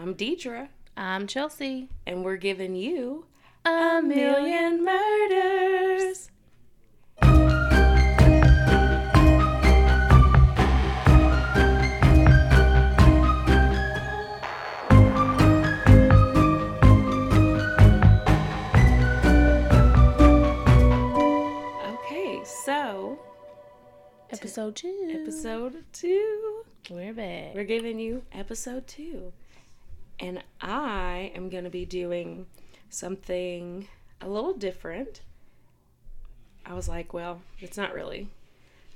I'm Deidra, I'm Chelsea. and we're giving you A million murders. Okay, so Episode two. episode two. We're back. We're giving you episode two. And I am going to be doing something a little different. I was like, well, it's not really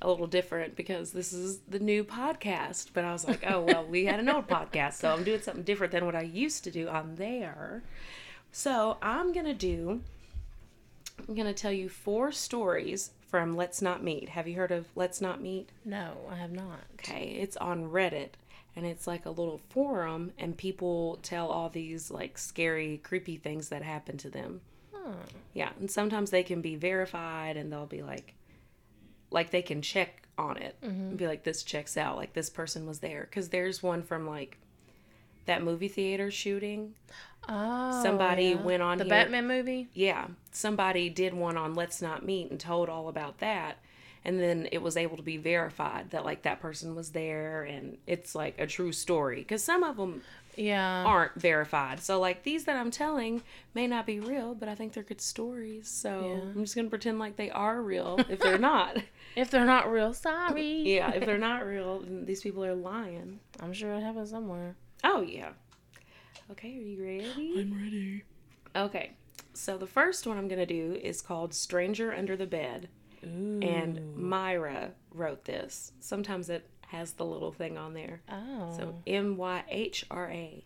a little different because this is the new podcast. But I was like, oh, well, we had an old podcast. So I'm doing something different than what I used to do on there. So I'm going to do, I'm going to tell you four stories from Let's Not Meet. Have you heard of Let's Not Meet? no, I have not. Okay, it's on Reddit and it's like a little forum and people tell all these like scary, creepy things that happen to them. Huh. Yeah, and sometimes they can be verified and they'll be like like they can check on it and be like this checks out, like this person was there cuz there's one from like that movie theater shooting. Oh, Somebody yeah. went on the here- Batman movie. Yeah, somebody did one on Let's Not Meet and told all about that. And then it was able to be verified that like that person was there and it's like a true story because some of them Yeah. aren't verified. So like these that I'm telling may not be real, but I think they're good stories. So Yeah. I'm just gonna pretend like they are real if they're not. If they're not real, sorry. yeah, if they're not real, then these people are lying. I'm sure it happens somewhere. Oh yeah. Okay, are you ready? I'm ready. Okay. So the first one I'm gonna do is called Stranger Under the Bed. Ooh. And Myra wrote this. Sometimes it has the little thing on there. oh. So M Y H R A.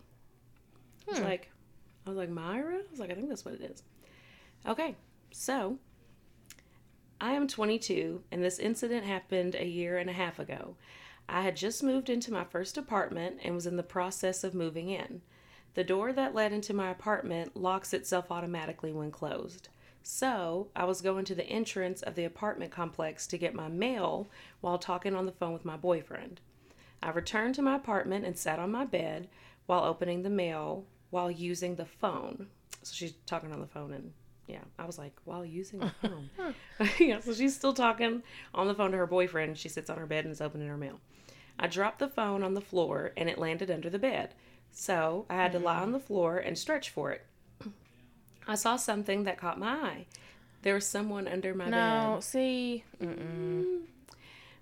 It's Hmm. like I was like Myra. I was like I think that's what it is. Okay, so I am 22, and this incident happened a year and a half ago. I had just moved into my first apartment and was in the process of moving in. The door that led into my apartment locks itself automatically when closed. So, I was going to the entrance of the apartment complex to get my mail while talking on the phone with my boyfriend. I returned to my apartment and sat on my bed while opening the mail while using the phone. So she's talking on the phone and yeah, I was like, while using the phone. yeah, so she's still talking on the phone to her boyfriend. She sits on her bed and is opening her mail. I dropped the phone on the floor and it landed under the bed. So I had to lie mm. on the floor and stretch for it. I saw something that caught my eye. There was someone under my no, bed. No, see. Mm-mm.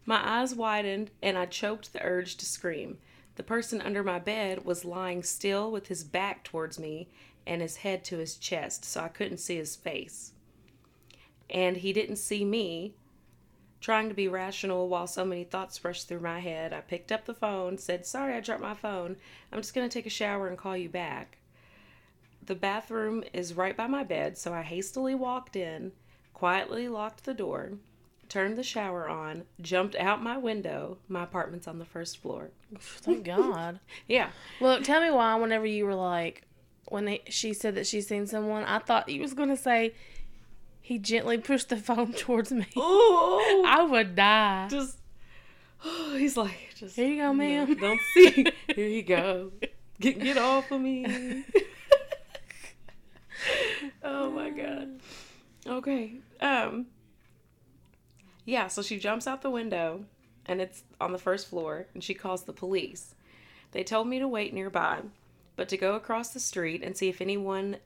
My eyes widened and I choked the urge to scream. The person under my bed was lying still with his back towards me and his head to his chest, so I couldn't see his face. And he didn't see me. Trying to be rational while so many thoughts rushed through my head, I picked up the phone, said, Sorry, I dropped my phone. I'm just going to take a shower and call you back. The bathroom is right by my bed, so I hastily walked in, quietly locked the door, turned the shower on, jumped out my window. My apartment's on the first floor. Thank God. Yeah. Look, tell me why. Whenever you were like, when they, she said that she's seen someone, I thought you was gonna say he gently pushed the phone towards me. Oh, I would die. just he's like, just Here you go, ma'am. Don't see. Here you go. Get get off of me. Oh my god. Okay. Um. Yeah. So she jumps out the window, and it's on the first floor, and she calls the police. They told me to wait nearby, but to go across the street and see if anyone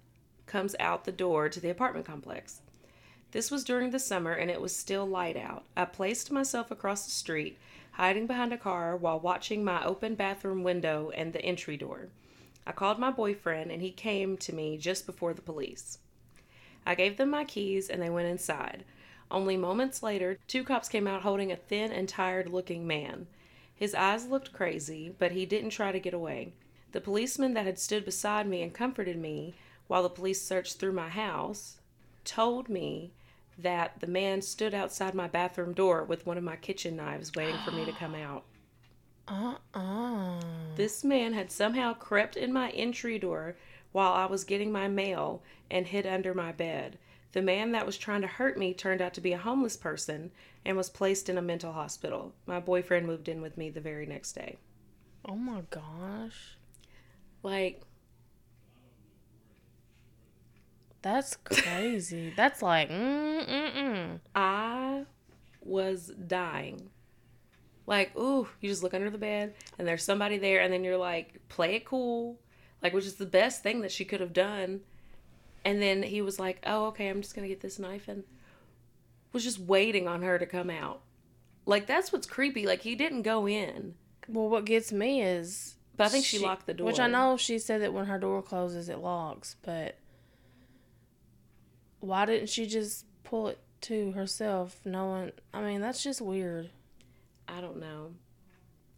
comes out the door to the apartment complex. This was during the summer and it was still light out. I placed myself across the street, hiding behind a car while watching my open bathroom window and the entry door. I called my boyfriend and he came to me just before the police. I gave them my keys and they went inside. Only moments later, two cops came out holding a thin and tired looking man. His eyes looked crazy, but he didn't try to get away. The policeman that had stood beside me and comforted me while the police searched through my house told me that the man stood outside my bathroom door with one of my kitchen knives waiting for me to come out. Uh uh This man had somehow crept in my entry door while I was getting my mail and hid under my bed. The man that was trying to hurt me turned out to be a homeless person and was placed in a mental hospital. My boyfriend moved in with me the very next day. Oh my gosh. Like, That's crazy. That's like, mm mm mm. I was dying. Like, ooh, you just look under the bed and there's somebody there, and then you're like, play it cool. Like, which is the best thing that she could have done. And then he was like, oh, okay, I'm just to get this knife and was just waiting on her to come out. Like, that's what's creepy. Like, he didn't go in. Well, what gets me is. But I think she, locked the door. Which I know she said that when her door closes, it locks, but why didn't she just pull it to herself, knowing. I mean, that's just weird. I don't know.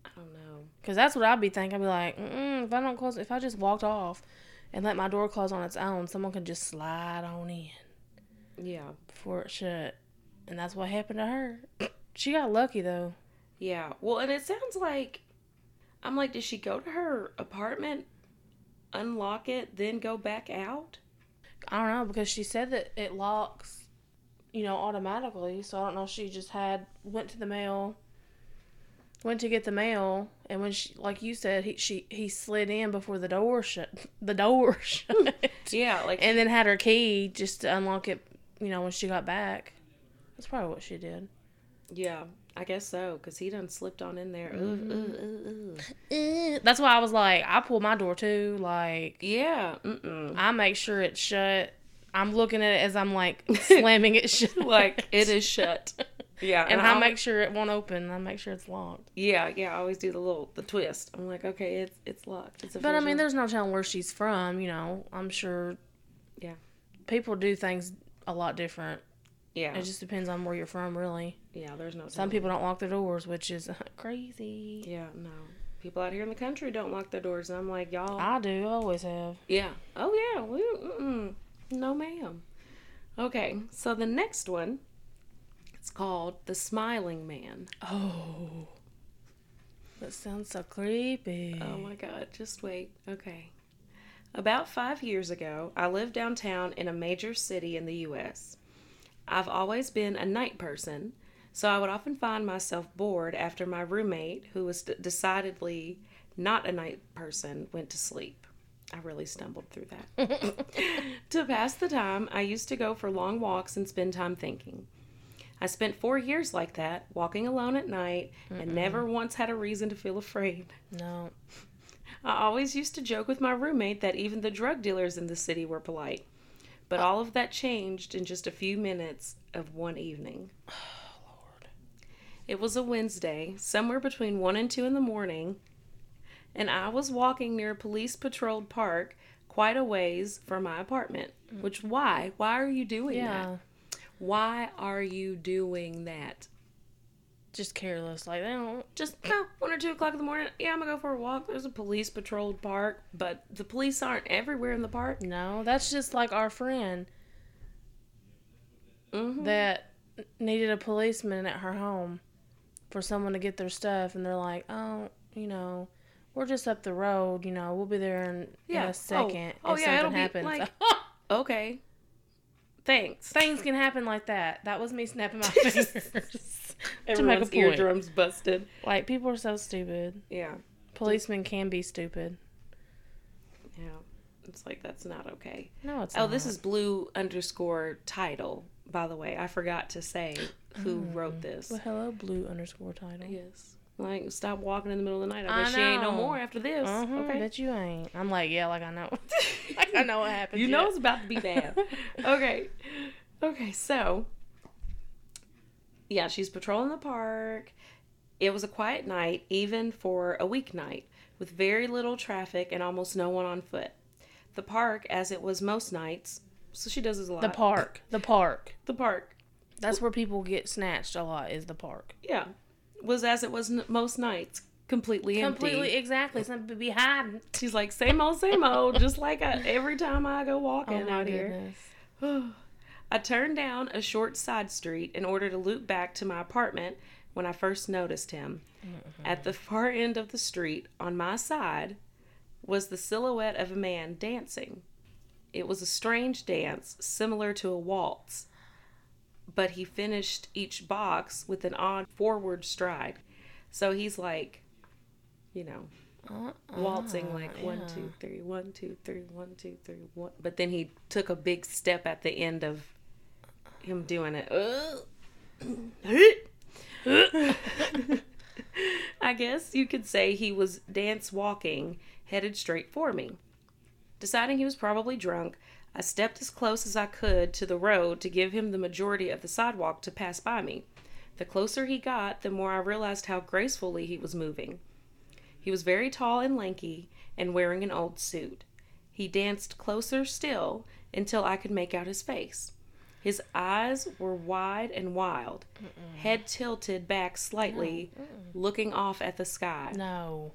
I don't know. Because that's what I'd be thinking. I'd be like, if I don't close, if I just walked off and let my door close on its own, someone could just slide on in Yeah. before it shut. And that's what happened to her. She got lucky though. Yeah. Well, and it sounds like I'm like, did she go to her apartment, unlock it, then go back out? I don't know because she said that it locks, you know, automatically. So I don't know if she just had went to the mail, went to get the mail, and when she, like you said, he she he slid in before the door shut. The door shut. Yeah, like and then had her key just to unlock it. You know, when she got back. That's probably what she did. yeah, I guess so because he done slipped on in there. Ooh, ooh, ooh. That's why I was like, I pull my door too. Like, Yeah. Mm-mm. I make sure it's shut. I'm looking at it as I'm like slamming it shut. Like it is shut. Yeah, and I I'll- make sure it won't open. I make sure it's locked. Yeah, yeah. I always do the little the twist. I'm like, okay, it's it's locked. It's But I mean, there's no telling where she's from. You know, I'm sure. Yeah. People do things a lot different. yeah, It just depends on where you're from, really. yeah. There's no Some people don't lock their doors, which is crazy. Yeah, no. People out here in the country don't lock their doors, and I'm like, y'all. I do. I always have. Yeah. Oh yeah. We, mm-mm. No, ma'am. Okay. So the next one, called the Smiling Man. Oh. That sounds so creepy. Oh my God. Just wait. Okay. About five years ago, I lived downtown in a major city in the U.S. I've always been a night person, so I would often find myself bored after my roommate, who was d- decidedly not a night person, went to sleep. I really stumbled through that. to pass the time, I used to go for long walks and spend time thinking. I spent four years like that, walking alone at night, and never once had a reason to feel afraid. No. I always used to joke with my roommate that even the drug dealers in the city were polite. But uh. all of that changed in just a few minutes of one evening. Oh, Lord. It was a Wednesday, somewhere between 1 and 2 in the morning, and I was walking near a police patrolled park quite a ways from my apartment. Mm. Which, why? Why are you doing that? Why are you doing that? Just careless. Like, they don't. just no, one or two o'clock in the morning. Yeah, I'm gonna go for a walk. There's a police patrolled park, but the police aren't everywhere in the park. No, that's just like our friend Mm-hmm. that needed a policeman at her home for someone to get their stuff, and they're like, oh, you know, we're just up the road. You know, we'll be there in, Yeah. in Oh. a second Oh, if yeah, it'll something be, like- Okay. Thanks. Things can happen like that. That was me snapping my fingers. to Everyone's point. eardrums busted. Like people are so stupid. Yeah. Policemen can be stupid. Yeah. It's like that's not okay. No, it's Oh, this is blue underscore title, by the way. I forgot to say who mm-hmm. wrote this. Well, hello, blue underscore title. Yes. Like, stop walking in the middle of the night. I I guess she ain't no more after this. Uh-huh, Okay. Bet you ain't. I'm like, yeah, like I know. like I know what happened. You know it's about to be bad. okay. Okay, so yeah, she's patrolling the park. It was a quiet night, even for a weeknight, with very little traffic and almost no one on foot. The park, as it was most nights, so she does this a lot. the park. The park. The park, That's where people get snatched a lot. Is the park. yeah, was as it was n- most nights, completely empty. Completely exactly. Some behind. She's like same old, same old, just like I, every time I go walking Oh out here. I turned down a short side street in order to loop back to my apartment when I first noticed him. At the far end of the street, on my side, was the silhouette of a man dancing. It was a strange dance, similar to a waltz, but he finished each box with an odd forward stride. So he's like, you know, uh-uh, waltzing like one, yeah. two, three, one, two, three, one, two, three, one. But then he took a big step at the end of him doing it. I guess you could say he was dance walking, headed straight for me. Deciding he was probably drunk, I stepped as close as I could to the road to give him the majority of the sidewalk to pass by me. The closer he got, the more I realized how gracefully he was moving. He was very tall and lanky and wearing an old suit. He danced closer still until I could make out his face. His eyes were wide and wild, head tilted back slightly, looking off at the sky. No.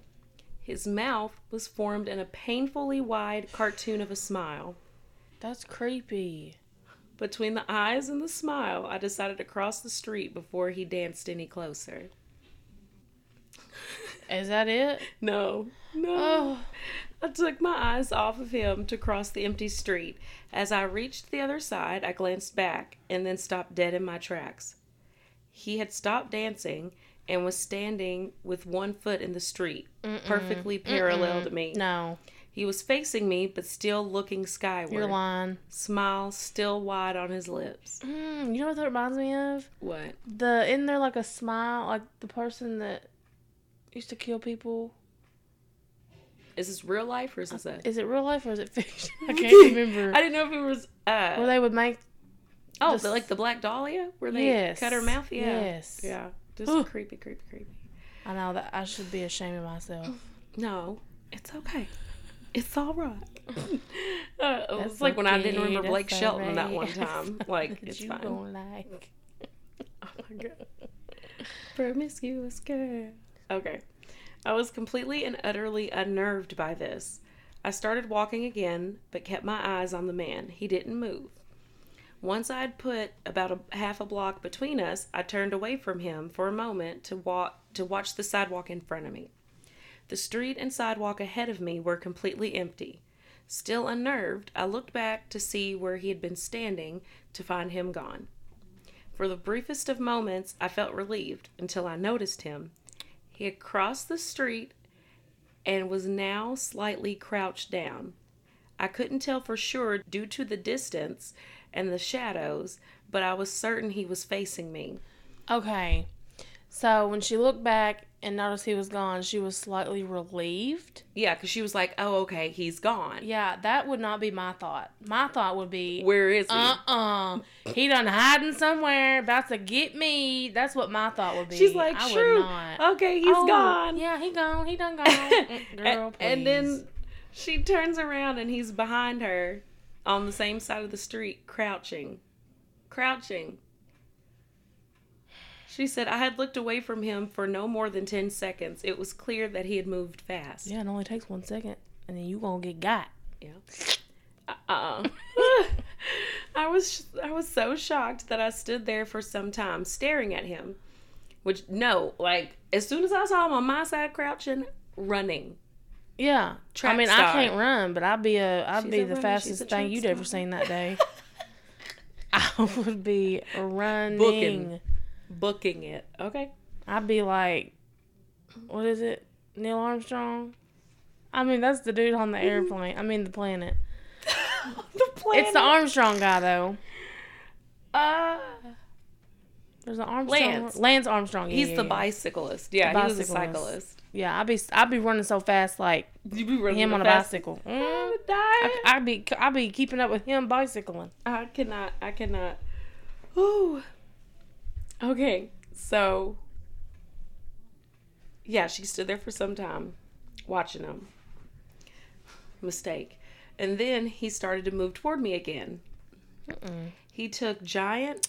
His mouth was formed in a painfully wide cartoon of a smile. That's creepy. Between the eyes and the smile, I decided to cross the street before he danced any closer. Is that it? No, no. Oh. I took my eyes off of him to cross the empty street. As I reached the other side, I glanced back and then stopped dead in my tracks. He had stopped dancing and was standing with one foot in the street, perfectly parallel to me. No. He was facing me, but still looking skyward. You're lying. Smile still wide on his lips. Mm, you know what that reminds me of? What? The isn't there like a smile like the person that used to kill people? Is this real life or is this a? Is it real life or is it fiction? I can't remember. I didn't know if it was. Uh, Where they would make oh, just- the, like the Black Dahlia, where they Yes. cut her mouth. Yeah. Yes. Yeah. Just Ooh. creepy, creepy, creepy. I know that I should be ashamed of myself. No, it's okay. It's all right. uh, it was That's like when I didn't remember Blake Shelton that one time. Like it's you fine. like. Oh my god. Promiscuous girl. Okay. I was completely and utterly unnerved by this. I started walking again, but kept my eyes on the man. He didn't move. Once I had put about a half a block between us, I turned away from him for a moment to walk to watch the sidewalk in front of me. The street and sidewalk ahead of me were completely empty. Still unnerved, I looked back to see where he had been standing to find him gone. For the briefest of moments, I felt relieved until I noticed him. He had crossed the street and was now slightly crouched down. I couldn't tell for sure due to the distance and the shadows, but I was certain he was facing me. Okay. So when she looked back and noticed he was gone, she was slightly relieved. Yeah, because she was like, oh, okay, he's gone. Yeah, that would not be my thought. My thought would be, Where is he? uh uh he done hiding somewhere, about to get me. That's what my thought would be. She's like, I true. Okay, he's Oh, gone. Yeah, he gone. He done gone. Mm, Girl, and, and then she turns around and he's behind her on the same side of the street, crouching. Crouching. She said, I had looked away from him for no more than 10 seconds. It was clear that he had moved fast. Yeah, it only takes one second, and then you gonna get got. Yeah. Uh-uh. I was I was so shocked that I stood there for some time staring at him. Which no, like as soon as I saw him on my side crouching, running. Yeah, Track I mean, star. I can't run, but I'd be a, I'd She's be a the runner, fastest thing you'd star. ever seen that day. I would be running. Booking. Booking it. Okay. I'd be like, what is it, Neil Armstrong? I mean, that's the dude on the airplane. I mean, the planet. the planet. It's the Armstrong guy, though. uh There's an Armstrong. Lance. Lance Armstrong. Yeah, he's yeah, the yeah. bicyclist. Yeah, The he was a cyclist. Yeah, I'd be, I'd be running so fast like You be running him on a fast- bicycle. Mm. would. I, I'd be, I'd be keeping up with him bicycling. I cannot. I cannot. Ooh. Okay, so yeah, she stood there for some time, watching him. Mistake, and then he started to move toward me again. Mm-mm. He took giant,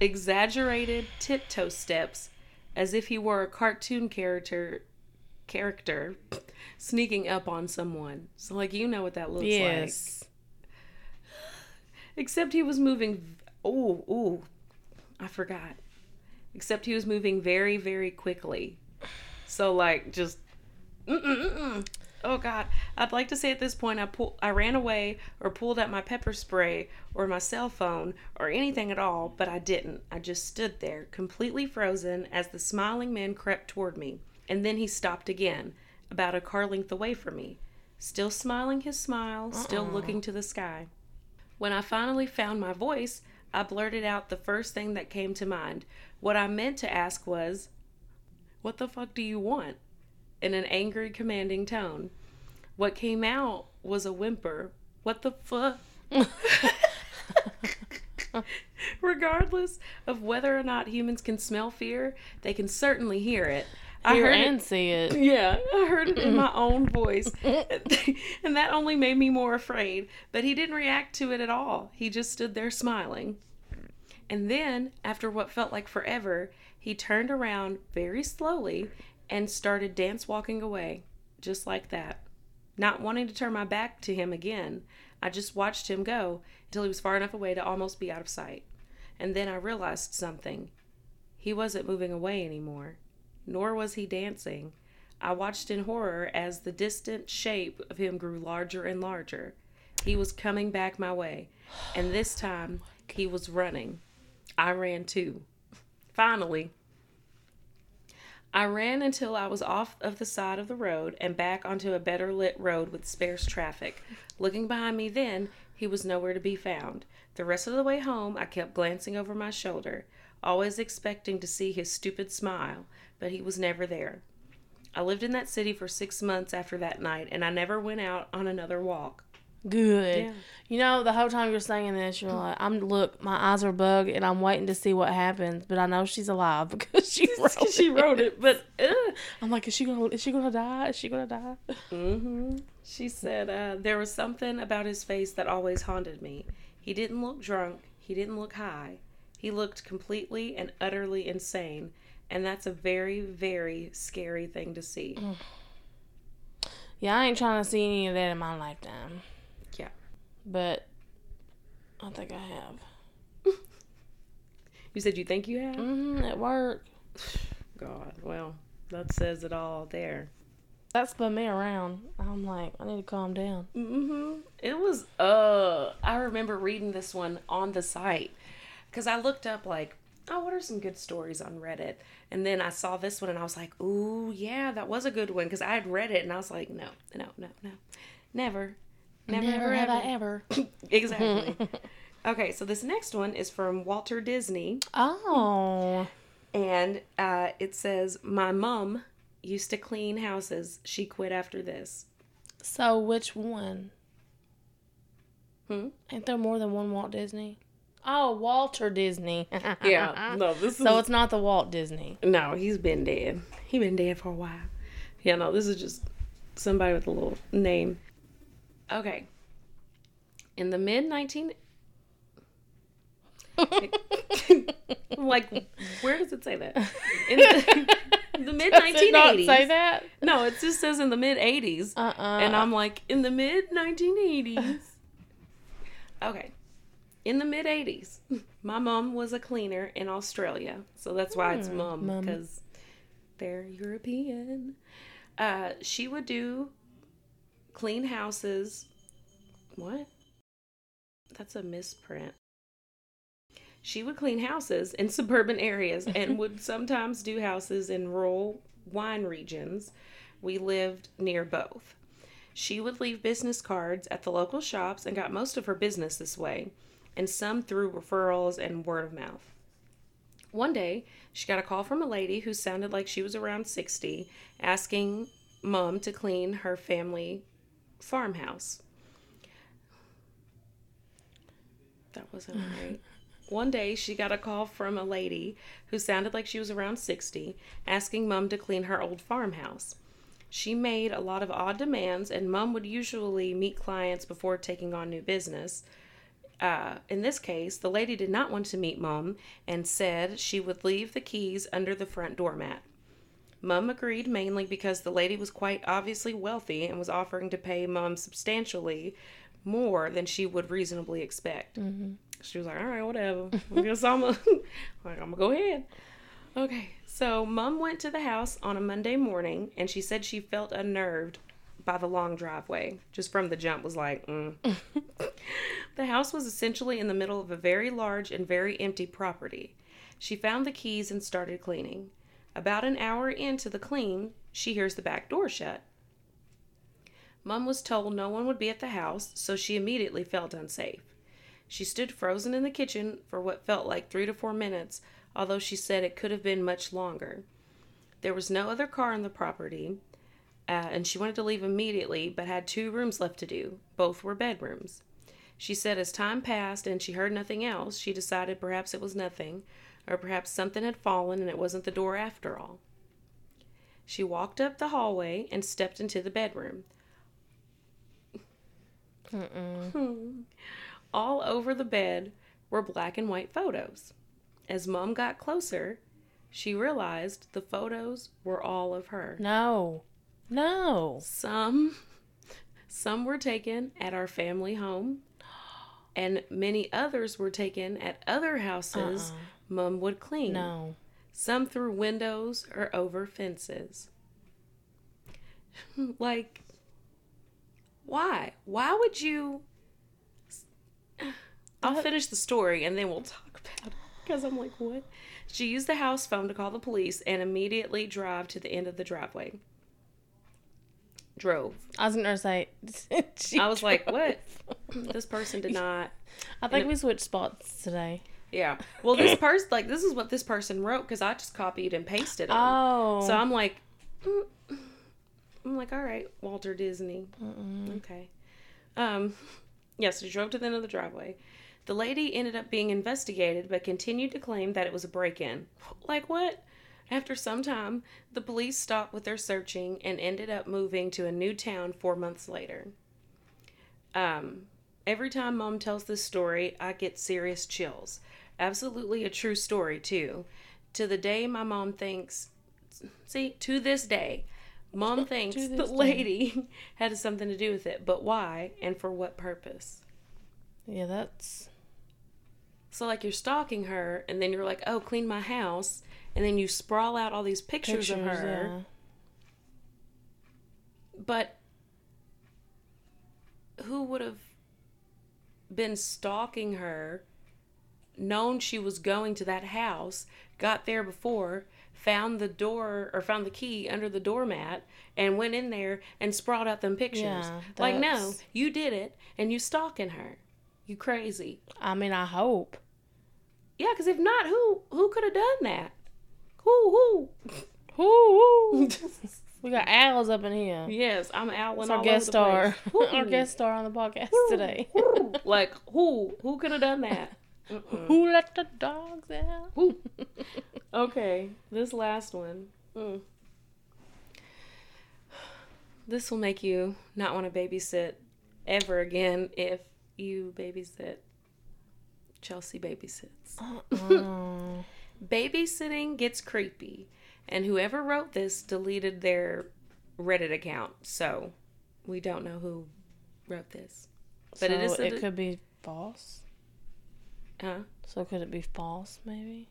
exaggerated tiptoe steps, as if he were a cartoon character. Character sneaking up on someone. So, like, you know what that looks like. Yes. Except he was moving. Oh, ooh, I forgot. Except he was moving very, very quickly. So like just. Mm-mm-mm. Oh God! I'd like to say at this point I pull, I ran away or pulled out my pepper spray or my cell phone or anything at all, but I didn't. I just stood there, completely frozen, as the smiling man crept toward me, and then he stopped again, about a car length away from me, still smiling his smile, still Uh-uh. looking to the sky. When I finally found my voice, I blurted out the first thing that came to mind. What I meant to ask was, What the fuck do you want? in an angry, commanding tone. What came out was a whimper. What the fuck? Regardless of whether or not humans can smell fear, they can certainly hear it. I Hear heard and it. see it. Yeah, I heard it in my own voice. and that only made me more afraid. But he didn't react to it at all. He just stood there smiling. And then, after what felt like forever, he turned around very slowly and started dance walking away, just like that. Not wanting to turn my back to him again, I just watched him go until he was far enough away to almost be out of sight. And then I realized something. He wasn't moving away anymore, nor was he dancing. I watched in horror as the distant shape of him grew larger and larger. He was coming back my way, and this time he was running. I ran too. Finally, I ran until I was off of the side of the road and back onto a better lit road with sparse traffic. Looking behind me then, he was nowhere to be found. The rest of the way home, I kept glancing over my shoulder, always expecting to see his stupid smile, but he was never there. I lived in that city for six months after that night, and I never went out on another walk. Good. Yeah. You know, the whole time you're saying this, you're like, I'm look, my eyes are bugged, and I'm waiting to see what happens. But I know she's alive because she wrote she wrote it, but uh, I'm like, is she gonna, is she gonna die? Is she gonna die? Mm-hmm. She said uh, there was something about his face that always haunted me. He didn't look drunk. He didn't look high. He looked completely and utterly insane, and that's a very, very scary thing to see. Yeah, I ain't trying to see any of that in my lifetime. Yeah. But I think I have. You said you think you have? hmm at work. God, well, that says it all there. That spun me around. I'm like, I need to calm down. Mm-hmm. It was uh I remember reading this one on the site cuz I looked up like oh what are some good stories on Reddit and then I saw this one and I was like ooh yeah that was a good one cuz I had read it and I was like no no no no never never, Never have I ever. ever. exactly okay so this next one is from Walter Disney Oh. and uh, it says my mom used to clean houses she quit after this So which one? Hmm? Ain't there more than one Walt Disney? Oh, Walter Disney. yeah no this So it's not the Walt Disney. No, he's been dead. He been dead for a while. Yeah, no, this is just somebody with a little name. Okay. In the mid 19 like where does it say that? In the, the mid Does not 1980s. say that? No, it just says in the mid 80s. Uh-uh. And I'm like, in the mid 1980s. okay. In the mid 80s, my mom was a cleaner in Australia. So that's why it's Hmm, mom, because they're European. Uh, she would do clean houses. What? That's a misprint. She would clean houses in suburban areas and would sometimes do houses in rural wine regions. We lived near both. She would leave business cards at the local shops and got most of her business this way, and some through referrals and word of mouth. One day, she got a call from a lady who sounded like she was around 60, asking mom to clean her family farmhouse. That wasn't right. One day, she got a call from a lady who sounded like she was around 60, asking mom to clean her old farmhouse. She made a lot of odd demands, and mom would usually meet clients before taking on new business. Uh, in this case, the lady did not want to meet mom and said she would leave the keys under the front doormat. Mum agreed mainly because the lady was quite obviously wealthy and was offering to pay Mum substantially more than she would reasonably expect. She was like, "All right, whatever. I guess I'm a, like I'm gonna go ahead." Okay, so Mum went to the house on a Monday morning, and she said she felt unnerved by the long driveway. Just from the jump, was like, mm. the house was essentially in the middle of a very large and very empty property. She found the keys and started cleaning. About an hour into the clean, she hears the back door shut. Mum was told no one would be at the house, so she immediately felt unsafe. She stood frozen in the kitchen for what felt like three to four minutes, although she said it could have been much longer. There was no other car on the property, uh, and she wanted to leave immediately, but had two rooms left to do. Both were bedrooms. She said as time passed and she heard nothing else, she decided perhaps it was nothing, or perhaps something had fallen and it wasn't the door after all. She walked up the hallway and stepped into the bedroom. All over the bed were black and white photos. As Mom got closer, she realized the photos were all of her. No. No. Some some were taken at our family home and many others were taken at other houses uh-uh. Mum would clean. No. Some through windows or over fences. like why? Why would you I'll finish the story and then we'll talk about it because I'm like, what? She used the house phone to call the police and immediately drive to the end of the driveway. Drove. I was gonna say. she I was like, what? this person did not. I think we switched spots today. Yeah. Well, this person, like, this is what this person wrote because I just copied and pasted them. Oh. So I'm like, mm, I'm like, all right, Walter Disney. Okay. Um, yes, we drove to the end of the driveway. The lady ended up being investigated, but continued to claim that it was a break-in. Like what? After some time, the police stopped with their searching and ended up moving to a new town four months later. Um, every time mom tells this story, I get serious chills. Absolutely a true story, too. To the day my mom thinks, see, to this day, mom thinks the this day. lady had something to do with it, but why and for what purpose? Yeah, that's. So, like, you're stalking her, and then you're like, oh, clean my house, and then you sprawl out all these pictures, of Pictures, her. But who would have been stalking her, known she was going to that house, got there before, found the door or found the key under the doormat, and went in there and sprawled out them pictures? Yeah, like, no, you did it, and you stalking her. You crazy. I mean, I hope. Yeah, because if not, who who could have done that? Who who? Woo, woo. we got owls up in here. Yes, I'm It's all our guest star. our guest star on the podcast today. like who? Who could have done that? Mm-mm. Who let the dogs out? Okay, this last one. Mm. This will make you not want to babysit ever again if you babysit. Chelsea babysits. Oh. Babysitting gets creepy, and whoever wrote this deleted their Reddit account, so we don't know who wrote this. But it So is a- It could be false. Huh? So could it be false? Maybe.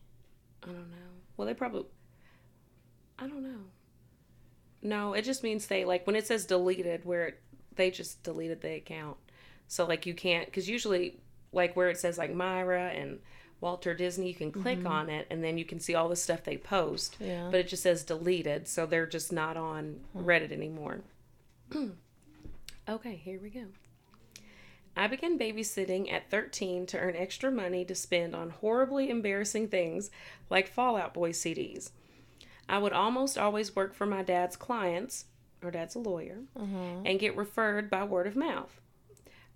I don't know. Well, they probably. I don't know. No, it just means they like when it says deleted, where it, they just deleted the account. So like you can't because usually like where it says like Myra and Walter Disney, you can click on it and then you can see all the stuff they post. Yeah. But it just says deleted, so they're just not on Reddit anymore. okay, here we go. I began babysitting at 13 to earn extra money to spend on horribly embarrassing things like Fall Out Boy CDs. I would almost always work for my dad's clients, or dad's a lawyer, Uh-huh. and get referred by word of mouth.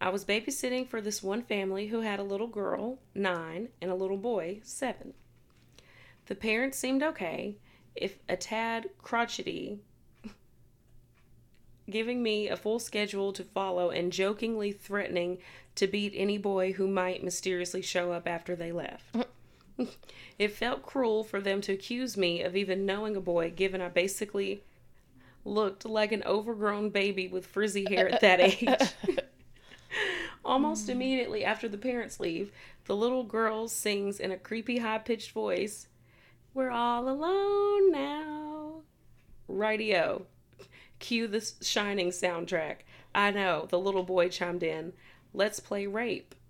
I was babysitting for this one family who had a little girl, nine, and a little boy, seven. The parents seemed okay, if a tad crotchety, giving me a full schedule to follow and jokingly threatening to beat any boy who might mysteriously show up after they left. Mm. it felt cruel for them to accuse me of even knowing a boy, given I basically looked like an overgrown baby with frizzy hair at that age. Almost immediately after the parents leave, the little girl sings in a creepy high pitched voice, We're all alone now. Rightio. Cue the Shining soundtrack. I know, the little boy chimed in, Let's play rape.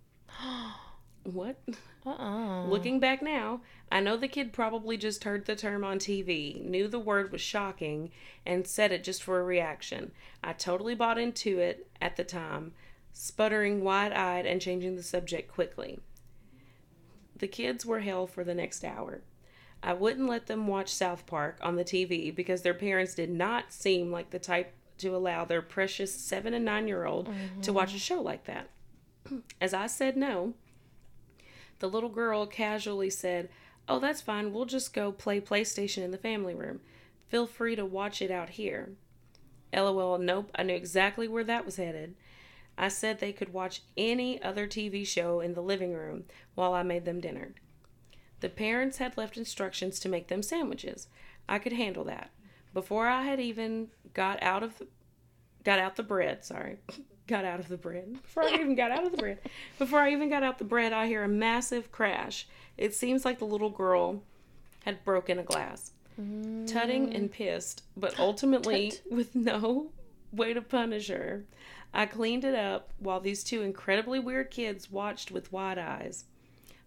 What? Uh-uh. Looking back now, I know the kid probably just heard the term on TV, knew the word was shocking, and said it just for a reaction. I totally bought into it at the time, sputtering wide eyed and changing the subject quickly. The kids were hell for the next hour. I wouldn't let them watch South Park on the TV because their parents did not seem like the type to allow their precious seven and nine year old to mm-hmm. watch a show like that. As I said no, the little girl casually said, Oh, that's fine. We'll just go play PlayStation in the family room. Feel free to watch it out here. LOL, nope. I knew exactly where that was headed. I said they could watch any other TV show in the living room while I made them dinner. The parents had left instructions to make them sandwiches. I could handle that. Before I had even got out of the, got out the bread, sorry. got out of the bread. Before I even got out of the bread. Before I even got out the bread, I hear a massive crash. It seems like the little girl had broken a glass. Tutting and pissed, but ultimately Tut. with no way to punish her. I cleaned it up while these two incredibly weird kids watched with wide eyes.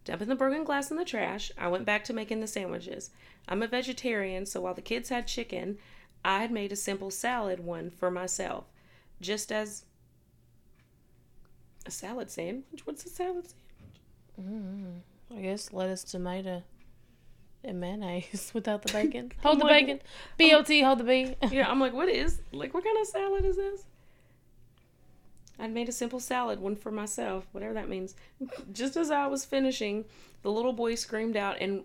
Dumping the broken glass in the trash, I went back to making the sandwiches. I'm a vegetarian, so while the kids had chicken, I had made a simple salad one for myself. Just as a salad sandwich? What's a salad sandwich? I guess lettuce, tomato, and mayonnaise without the bacon. Hold the like- bacon. B-O-T, hold the B. Yeah, I'm like, what is like what kind of salad is this? I'd made a simple salad, one for myself, whatever that means. Just as I was finishing, the little boy screamed out and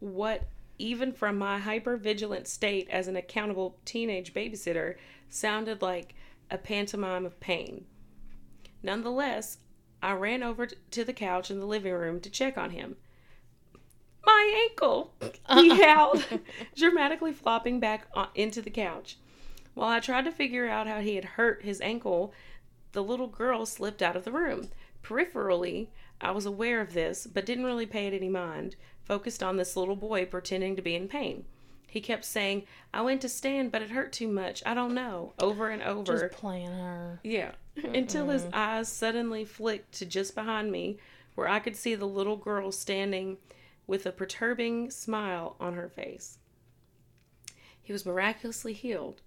what even from my hyper vigilant state as an accountable teenage babysitter sounded like a pantomime of pain. Nonetheless, I ran over to the couch in the living room to check on him. My ankle! He howled, dramatically flopping back on, into the couch. While I tried to figure out how he had hurt his ankle, the little girl slipped out of the room. Peripherally, I was aware of this, but didn't really pay it any mind, focused on this little boy pretending to be in pain. He kept saying, I went to stand, but it hurt too much. I don't know, over and over. Just playing her. Yeah. Until his eyes suddenly flicked to just behind me, where I could see the little girl standing with a perturbing smile on her face. He was miraculously healed.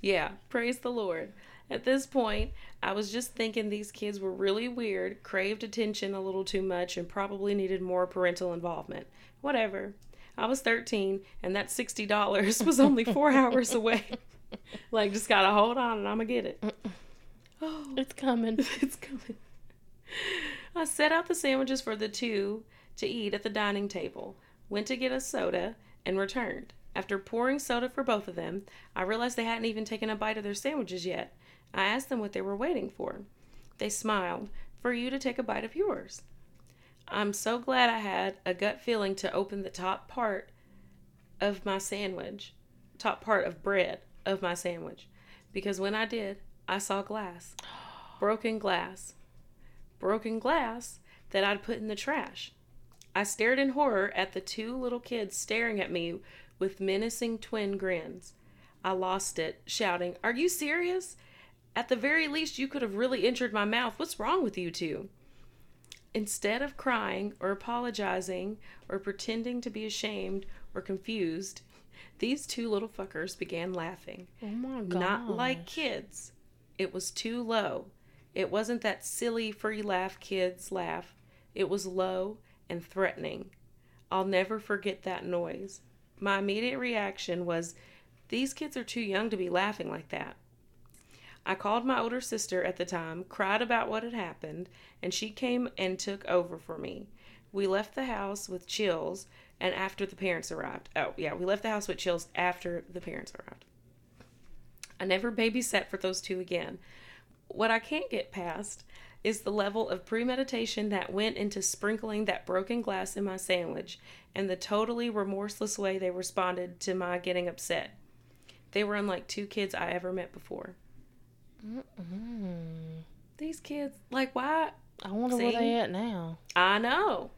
Yeah, praise the Lord. At this point, I was just thinking these kids were really weird, craved attention a little too much, and probably needed more parental involvement. Whatever. I was 13, and that $60 was only four hours away. Like, just gotta hold on and I'm gonna get it. Oh, It's coming. it's coming. I set out the sandwiches for the two to eat at the dining table, went to get a soda, and returned. After pouring soda for both of them, I realized they hadn't even taken a bite of their sandwiches yet. I asked them what they were waiting for. They smiled, for you to take a bite of yours. I'm so glad I had a gut feeling to open the top part of my sandwich, top part of bread of my sandwich, because when I did, I saw glass. Broken glass. Broken glass that I'd put in the trash. I stared in horror at the two little kids staring at me with menacing twin grins. I lost it, shouting, Are you serious? At the very least, you could have really injured my mouth. What's wrong with you two? Instead of crying or apologizing or pretending to be ashamed or confused, these two little fuckers began laughing. Oh my god. Not like kids. It was too low. It wasn't that silly free laugh kids laugh. It was low and threatening. I'll never forget that noise. My immediate reaction was, These kids are too young to be laughing like that. I called my older sister at the time, cried about what had happened, and she came and took over for me. We left the house with chills and after the parents arrived. Oh, yeah, we left the house with chills after the parents arrived. I never babysat for those two again. What I can't get past is the level of premeditation that went into sprinkling that broken glass in my sandwich and the totally remorseless way they responded to my getting upset. They were unlike two kids I ever met before. Mm. These kids, like, why? I wonder where they at now. I know.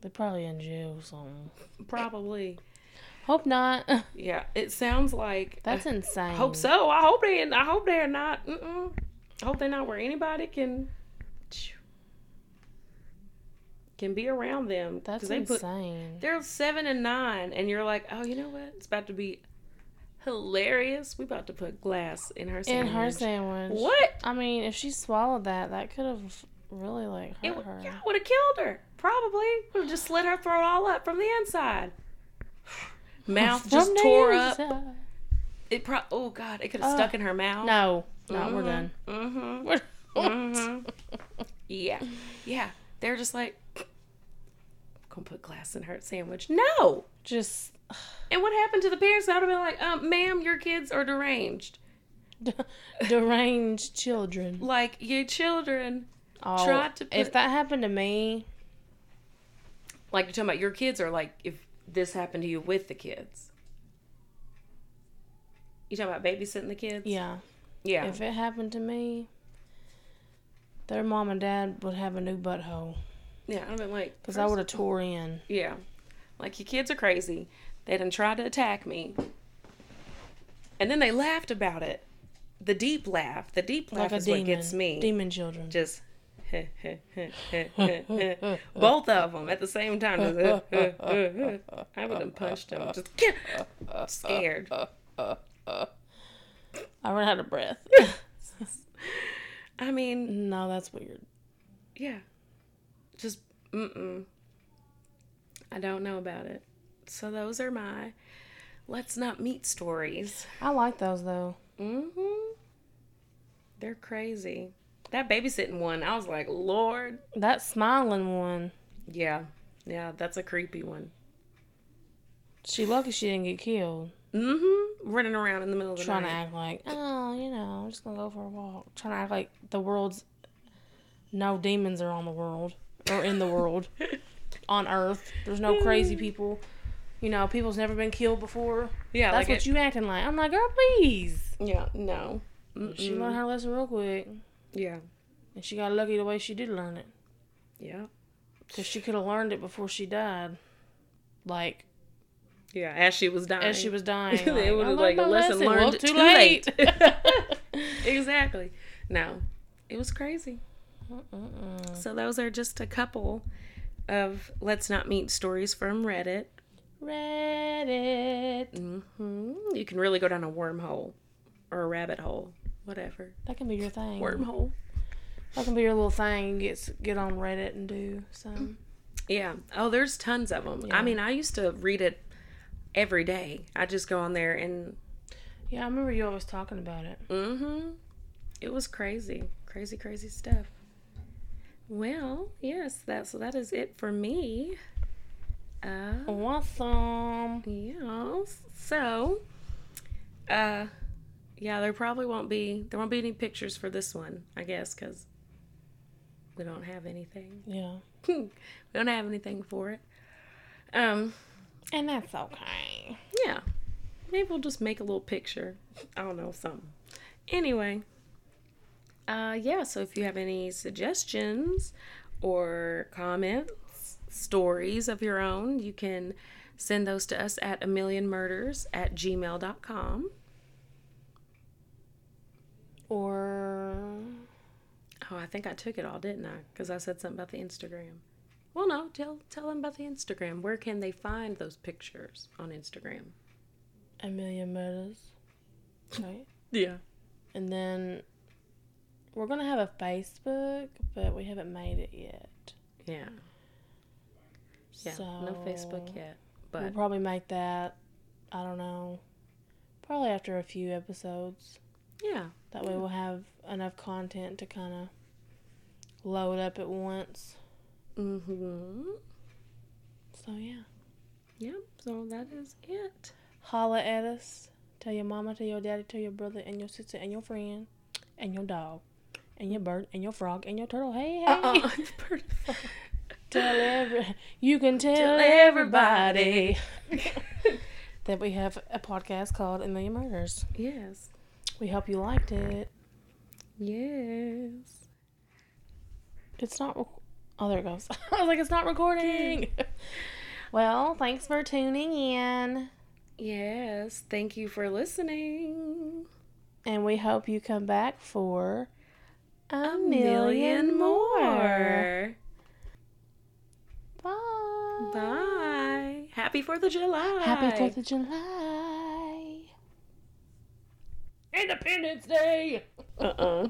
They're probably in jail or something. Probably. Hope not. Yeah, it sounds like. That's insane. I hope so. I hope they. I hope they're not. Mm-mm. I hope they're not where anybody can. can be around them. That's they put insane. they're seven and nine, and you're like, oh, you know what? It's about to be hilarious. We about to put glass in her sandwich. In her sandwich. What? I mean, if she swallowed that, that could have really like hurt It her. yeah, would have killed her. Probably would have just slit her throat all up from the inside. Mouth just tore up. inside. It pro- oh god, it could have Ugh. stuck in her mouth. No, no, we're Mhm. done. Mm-hmm. We're Mm-hmm. yeah, yeah. They're just like, gonna put glass in her sandwich. No. just And what happened to the parents? I would have been like, um, ma'am, your kids are deranged. deranged children. Like your children. Oh, Tried to if that happened to me, Like you're talking about your kids are like if this happened to you with the kids. You talking about babysitting the kids? yeah. Yeah. If it happened to me, their mom and dad would have a new butthole yeah. I'd have been like, because I would have tore in. Yeah. Like your kids are crazy. They done tried to attack me. And then they laughed about it. The deep laugh. The deep laugh Like is demon. what gets me. Demon children. Just both of them at the same time. Just, uh, uh, uh, I would have punched them. Just scared. I ran out of breath. I mean, no, that's weird. yeah. Just mm-mm. I don't know about it. So those are my let's not meet stories. I like those though. Mm-hmm. They're crazy. That babysitting one, I was like, Lord. That smiling one, Yeah. Yeah, that's a creepy one. she lucky she didn't get killed. Mm-hmm. Running around in the middle of the Trying to act like, oh, you know, I'm just gonna go for a walk. Trying to act like the world's no demons are on the world or in the world on Earth. There's no crazy people. You know, people's never been killed before. yeah, That's like what it- you acting like. I'm like, girl, please. Yeah, no. She Mm-mm. learned her lesson real quick, Yeah. and she got lucky the way she did learn it. Yeah. Cause she could have learned it before she died. Like Yeah, as she was dying. as she was dying. it like, was I like a my lesson learned Well, too, too late. late. exactly. No, it was crazy. Mm-mm. So those are just a couple of let's not meet stories from Reddit. Reddit. hmm You can really go down a wormhole or a rabbit hole, whatever. That can be your thing. Wormhole. That can be your little thing. Get get on Reddit and do some. Yeah. Oh, there's tons of them. Yeah. I mean, I used to read it every day. I just go on there and Yeah, I remember you always talking about it. mm-hmm. It was crazy, crazy, crazy stuff. Well, yes, that's that is it for me. Uh, Awesome. Yes. So, uh, yeah, there probably won't be there won't be any pictures for this one, I guess, because we don't have anything. Yeah. we don't have anything for it. Um, And that's okay. yeah, maybe we'll just make a little picture. I don't know something. Anyway, uh, yeah. So if you have any suggestions or comments, stories of your own, you can send those to us at a million murders at gmail.com. Or Oh, I think I took it all, didn't I? Because I said something about the Instagram. Well, no, tell tell them about the Instagram. Where can they find those pictures on Instagram? a million murders. Right. Yeah. And then we're gonna have a Facebook, but we haven't made it yet. Yeah. Yeah. So no Facebook yet, But We'll probably make that. I don't know. Probably after a few episodes. yeah, That way we'll have enough content to kind of load up at once. mm-hmm. So yeah, Yep. So that is it. holla at us. Tell your mama, tell your daddy, tell your brother, and your sister, and your friend, and your dog, and your bird, and your frog, and your turtle. Hey, hey. Uh-uh. Tell every you can tell, Tell everybody that we have a podcast called A Million Murders. yes. We hope you liked it. Yes. It's not. Rec- oh, there it goes. I was like, it's not recording. well, thanks for tuning in, Yes. Thank you for listening. and we hope you come back for a, A million, more. Bye. Happy 4th of July. Happy 4th of July. Independence Day. Uh uh-uh. uh